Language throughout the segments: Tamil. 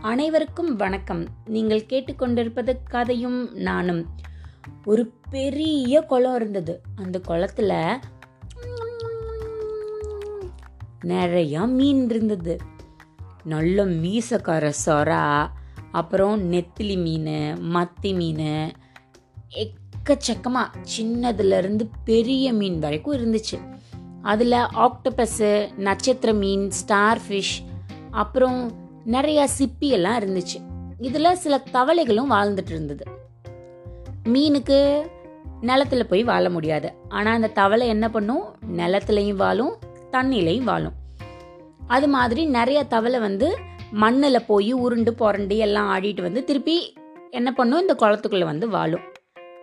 அனைவருக்கும் வணக்கம். நீங்கள் கேட்டுக்கொண்டிருப்பது கதையும் நானும். ஒரு பெரிய குளம் இருந்தது. அந்த குளத்துல நிறைய மீன் இருந்தது. நல்ல மீசக்கார சொரா அப்புறம் நெத்திலி மீன் மத்தி மீன் எக்கச்சக்கமாக சின்னதுலேருந்து பெரிய மீன் வரைக்கும் இருந்துச்சு. அதில் ஆக்டோபஸ்ஸு நட்சத்திர மீன் ஸ்டார் ஃபிஷ் அப்புறம் நிறைய சிப்பி எல்லாம் இருந்துச்சு. இதில் சில தவளைகளும் வாழ்ந்துட்டு இருந்தது. மீனுக்கு நிலத்துல போய் வாழ முடியாது. ஆனால் அந்த தவளை என்ன பண்ணும்? நிலத்துலையும் வாழும் தண்ணிலையும் வாழும். அது மாதிரி நிறைய தவளை வந்து மண்ணில் போய் உருண்டு புரண்டு எல்லாம் ஆடிட்டு வந்து திருப்பி என்ன பண்ணும்? இந்த குளத்துக்குள்ளே வந்து வாழும்.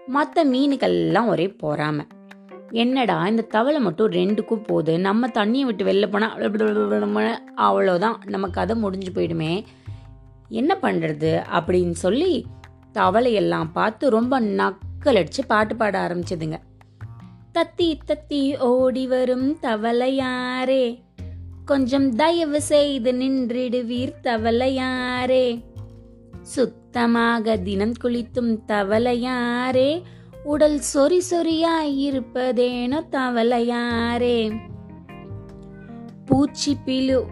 மற்ற மீனுக்கெல்லாம் ஒரே பொறாமை. என்னடா இந்த தவளை மட்டும் ரெண்டுக்கும் போகுது. நம்ம தண்ணியை விட்டு வெளில போனால் அவ்வளோதான் நம்ம கதை முடிஞ்சு போயிடுமே. என்ன பண்ணுறது அப்படின்னு சொல்லி தவளையெல்லாம் பார்த்து ரொம்ப நக்கலடிச்சு பாட்டு பாட ஆரம்பிச்சதுங்க. தத்தி தத்தி ஓடி வரும் தவளையாரே கொஞ்சம் தயவு செய்து நின்றிடுவீர் தவளையாரே சுத்தமாக தினம் குளித்தும் தவளையாரே உடல் சொறி சொறியாய் இருப்பதேனோ தவளையாரே. பூச்சி பிழு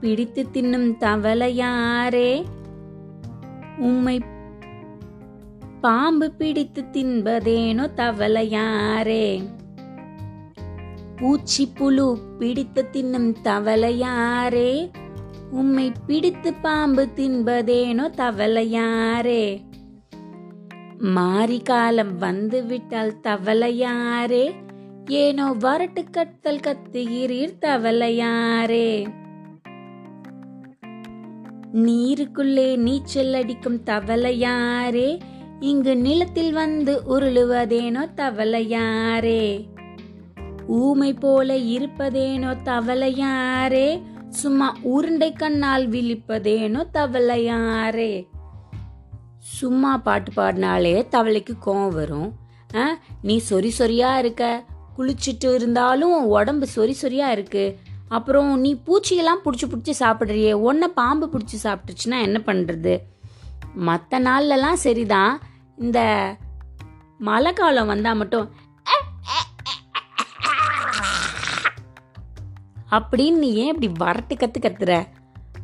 பிடித்து தின்னும் தவளையாரே. உம்மை பாம்பு பிடித்து தின்பதேனோ தவளையாரே. பூச்சி புழு பிடித்து தின்னும் தவளையாரே. உம்மை பிடித்து பாம்பு தின்பதேனோ தவளையாரே. மாரி வந்துவிட்டால் தவளையாரே. ஏனோ வரட்டு கத்தல் கத்துகிறீர் தவளையாரே. நீருக்குள்ளே நீச்சல் அடிக்கும் தவளையாரே. இங்கு நிலத்தில் வந்து உருளுவதேனோ தவளையாரே. ஊமை போல இருப்பதேனோ தவளையாரே. சும்மா உருண்டை கண்ணால் விழிப்பதேனோ தவளையாரே. சும்மா பாட்டு பாடினாலே தவளைக்கு கோவம் வரும். ஆ நீ சொறி சொறியா இருக்க? குளிச்சுட்டு இருந்தாலும் உடம்பு சொறி சொறியா இருக்கு. அப்புறம் நீ பூச்சியெல்லாம் பிடிச்சி பிடிச்சி சாப்பிட்றியே ஒன்றை பாம்பு பிடிச்சி சாப்பிட்டுச்சுன்னா என்ன பண்ணுறது மற்ற நாள்லலாம் சரிதான். இந்த மழை காலம் வந்தால் மட்டும் அப்படின்னு நீ ஏன் இப்படி வரட்டு கற்று கத்துற?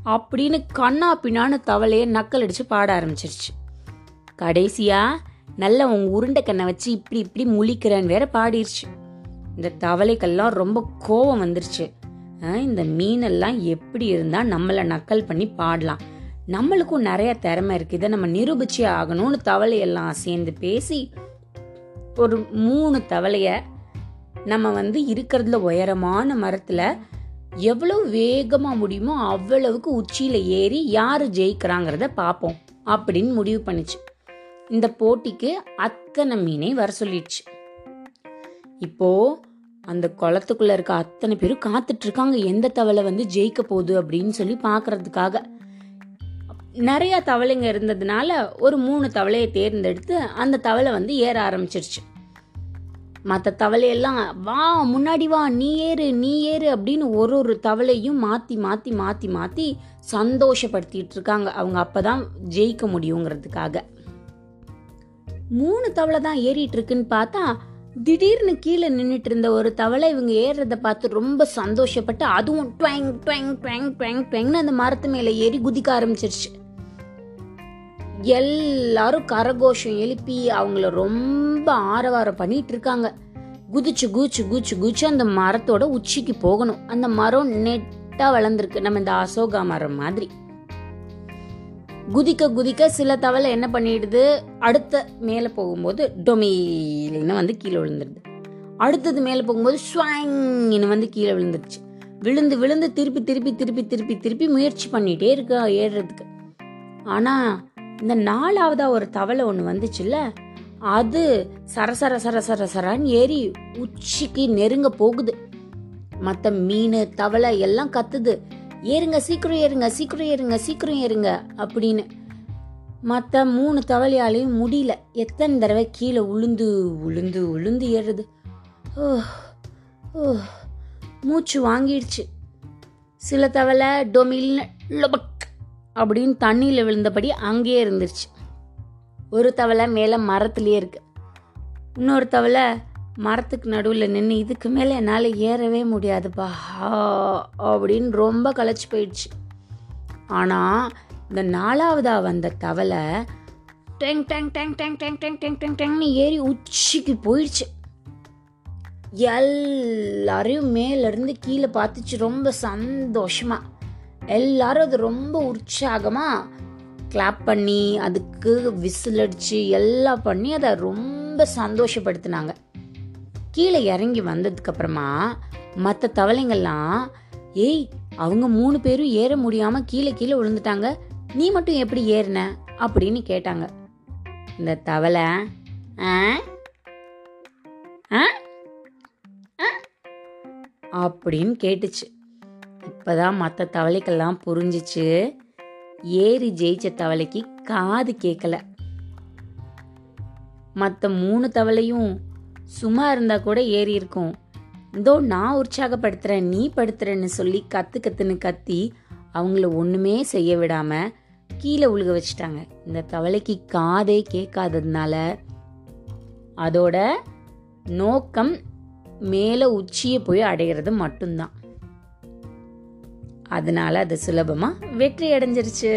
அப்படின்னு கண்ணா பின்னான்னு தவளையே நக்கல் அடித்து பாட ஆரம்பிச்சிருச்சு. கடைசியா நல்ல உன் உருண்டை கண்ணை வச்சு இப்படி இப்படி முழிக்கிறேன்னு வேற பாடிருச்சு. இந்த தவளைக்கெல்லாம் ரொம்ப கோவம் வந்துருச்சு. இந்த மீனெல்லாம் எப்படி இருந்தா நம்மளை நக்கல் பண்ணி பாடலாம். நம்மளுக்கும் நிறைய திறமை இருக்கு. இதை நம்ம நிரூபிச்சே ஆகணும்னு தவளையெல்லாம் சேர்ந்து பேசி ஒரு மூணு தவளைய நம்ம வந்து இருக்கிறதுல உயரமான மரத்துல எவ்வளவு வேகமா முடியுமோ அவ்வளவுக்கு உச்சியில ஏறி யாரு ஜெயிக்கிறாங்கிறத பார்ப்போம் அப்படின்னு முடிவு பண்ணுச்சு. இந்த போட்டிக்கு அத்தனை மீனை வர சொல்லிடுச்சு. இப்போ அந்த குளத்துக்குள்ள இருக்க அத்தனை பேரும் காத்துட்டு இருக்காங்க. எந்த தவளை வந்து ஜெயிக்க போகுது அப்படின்னு சொல்லி பாக்குறதுக்காக. நிறைய தவளைங்க இருந்ததுனால ஒரு மூணு தவளையை தேர்ந்தெடுத்து அந்த தவளை வந்து ஏற ஆரம்பிச்சிருச்சு. மற்ற தவளையெல்லாம் வா முன்னாடி வா நீ ஏறு நீ ஏறு அப்படின்னு ஒரு ஒரு தவளையும் மாத்தி மாத்தி மாத்தி மாத்தி சந்தோஷப்படுத்திட்டு இருக்காங்க. அவங்க அப்பதான் ஜெயிக்க முடியுங்கிறதுக்காக. மூணு தவளை தான் ஏறிட்டு இருக்குன்னு பார்த்தா திடீர்னு கீழே நின்றுட்டு இருந்த ஒரு தவளை இவங்க ஏறுறத பார்த்து ரொம்ப சந்தோஷப்பட்டு அதுவும் ட்வங் ட்வங் ட்வங் ட்வங் ட்வங்னு அந்த மரத்து மேலே ஏறி குதிக்க ஆரம்பிச்சிருச்சு. எல்லாரும் கரகோஷம் எழுப்பி அவங்கள ரொம்ப ஆரவாரம் பண்ணிட்டு இருக்காங்க குதிச்சு குதிச்சு குதிச்சு குதிச்சு அந்த மரத்தோட உச்சிக்கு போகணும். அந்த மரம் நெட்டாக வளர்ந்துருக்கு. நம்ம இந்த அசோகா மரம் மாதிரி. குதிக்க குதிக்க சில தவளை என்ன பண்ணிடுது? அடுத்த மேலே போகும்போது டொமீல்னு வந்து கீழே விழுந்துருது அடுத்தது மேலே போகும்போது ஸ்வாங்னு வந்து கீழே விழுந்துருச்சு விழுந்து விழுந்து திருப்பி திருப்பி திருப்பி திருப்பி திருப்பி முயற்சி பண்ணிட்டே இருக்கா ஏறுறதுக்கு. ஆனா இந்த நாலாவதா ஒரு தவளை ஒன்று வந்துச்சுல்ல அது சரசர சர சர சரான்னு ஏறி உச்சிக்கு நெருங்க போகுது. மற்ற மீன் தவளை எல்லாம் கத்துது. ஏறுங்க சீக்கிரம் ஏறுங்க சீக்கிரம் ஏறுங்க சீக்கிரம் ஏறுங்க அப்படின்னு மற்ற மூணு தவளையாலையும் முடியல. எத்தனை தடவை கீழே உளுந்து உளுந்து உளுந்து ஏறுறது. ஓ ஓ மூச்சு வாங்கிடுச்சு. சில தவளை டொமில்னு லொபக் அப்படின்னு தண்ணியில் விழுந்தபடி அங்கேயே இருந்துருச்சு. ஒரு தவளை மேலே மரத்துலேயே இருக்கு. இன்னொரு தவளை மரத்துக்கு நடுவில் நின்று இதுக்கு மேலே என்னால் ஏறவே முடியாதுப்பா அப்படின்னு ரொம்ப களைச்சி போயிடுச்சு. ஆனால் இந்த நாலாவதாக வந்த தவளை டெங் டெங் டெங் டெங் டெங் டெங் டெங் டெங் டெங்னு ஏறி உச்சிக்கு போயிடுச்சு. எல்லாரையும் மேலேருந்து கீழே பார்த்துச்சு ரொம்ப சந்தோஷமாக எல்லாரும் அது ரொம்ப உற்சாகமாக கிளாப் பண்ணி அதுக்கு விசில் அடித்து எல்லாம் பண்ணி அதை ரொம்ப சந்தோஷப்படுத்தினாங்க. கீழே இறங்கி வந்ததுக்கப்புறமா மற்ற தவளைங்கள்லாம் ஏய் அவங்க மூணு பேரும் ஏற முடியாம கீழே கீழே விழுந்துட்டாங்க. நீ மட்டும் எப்படி ஏறின? அப்படின்னு கேட்டாங்க. இந்த தவளை "ஆ? ஆ? அப்படின்னு கேட்டுச்சு. இப்பதான் மற்ற தவளைக்கெல்லாம் புரிஞ்சிச்சு. ஏறி ஜெயிச்ச தவளைக்கு காது கேட்கல மற்ற மூணு தவளையும் சும்மா இருந்தா கூட ஏறி இருக்கும். இதோ நான் உற்சாகப்படுத்துறேன் நீ படுத்துறேன்னு சொல்லி கத்து கத்துன்னு கத்தி அவங்கள ஒண்ணுமே செய்ய விடாம கீழே உழுக வச்சுட்டாங்க. இந்த தவளைக்கு காதே கேட்காததுனால அதோட நோக்கம் மேலே உச்சியை போய் அடையிறது மட்டும்தான். அதனால அது சுலபமா வெற்றி அடைஞ்சிருச்சு.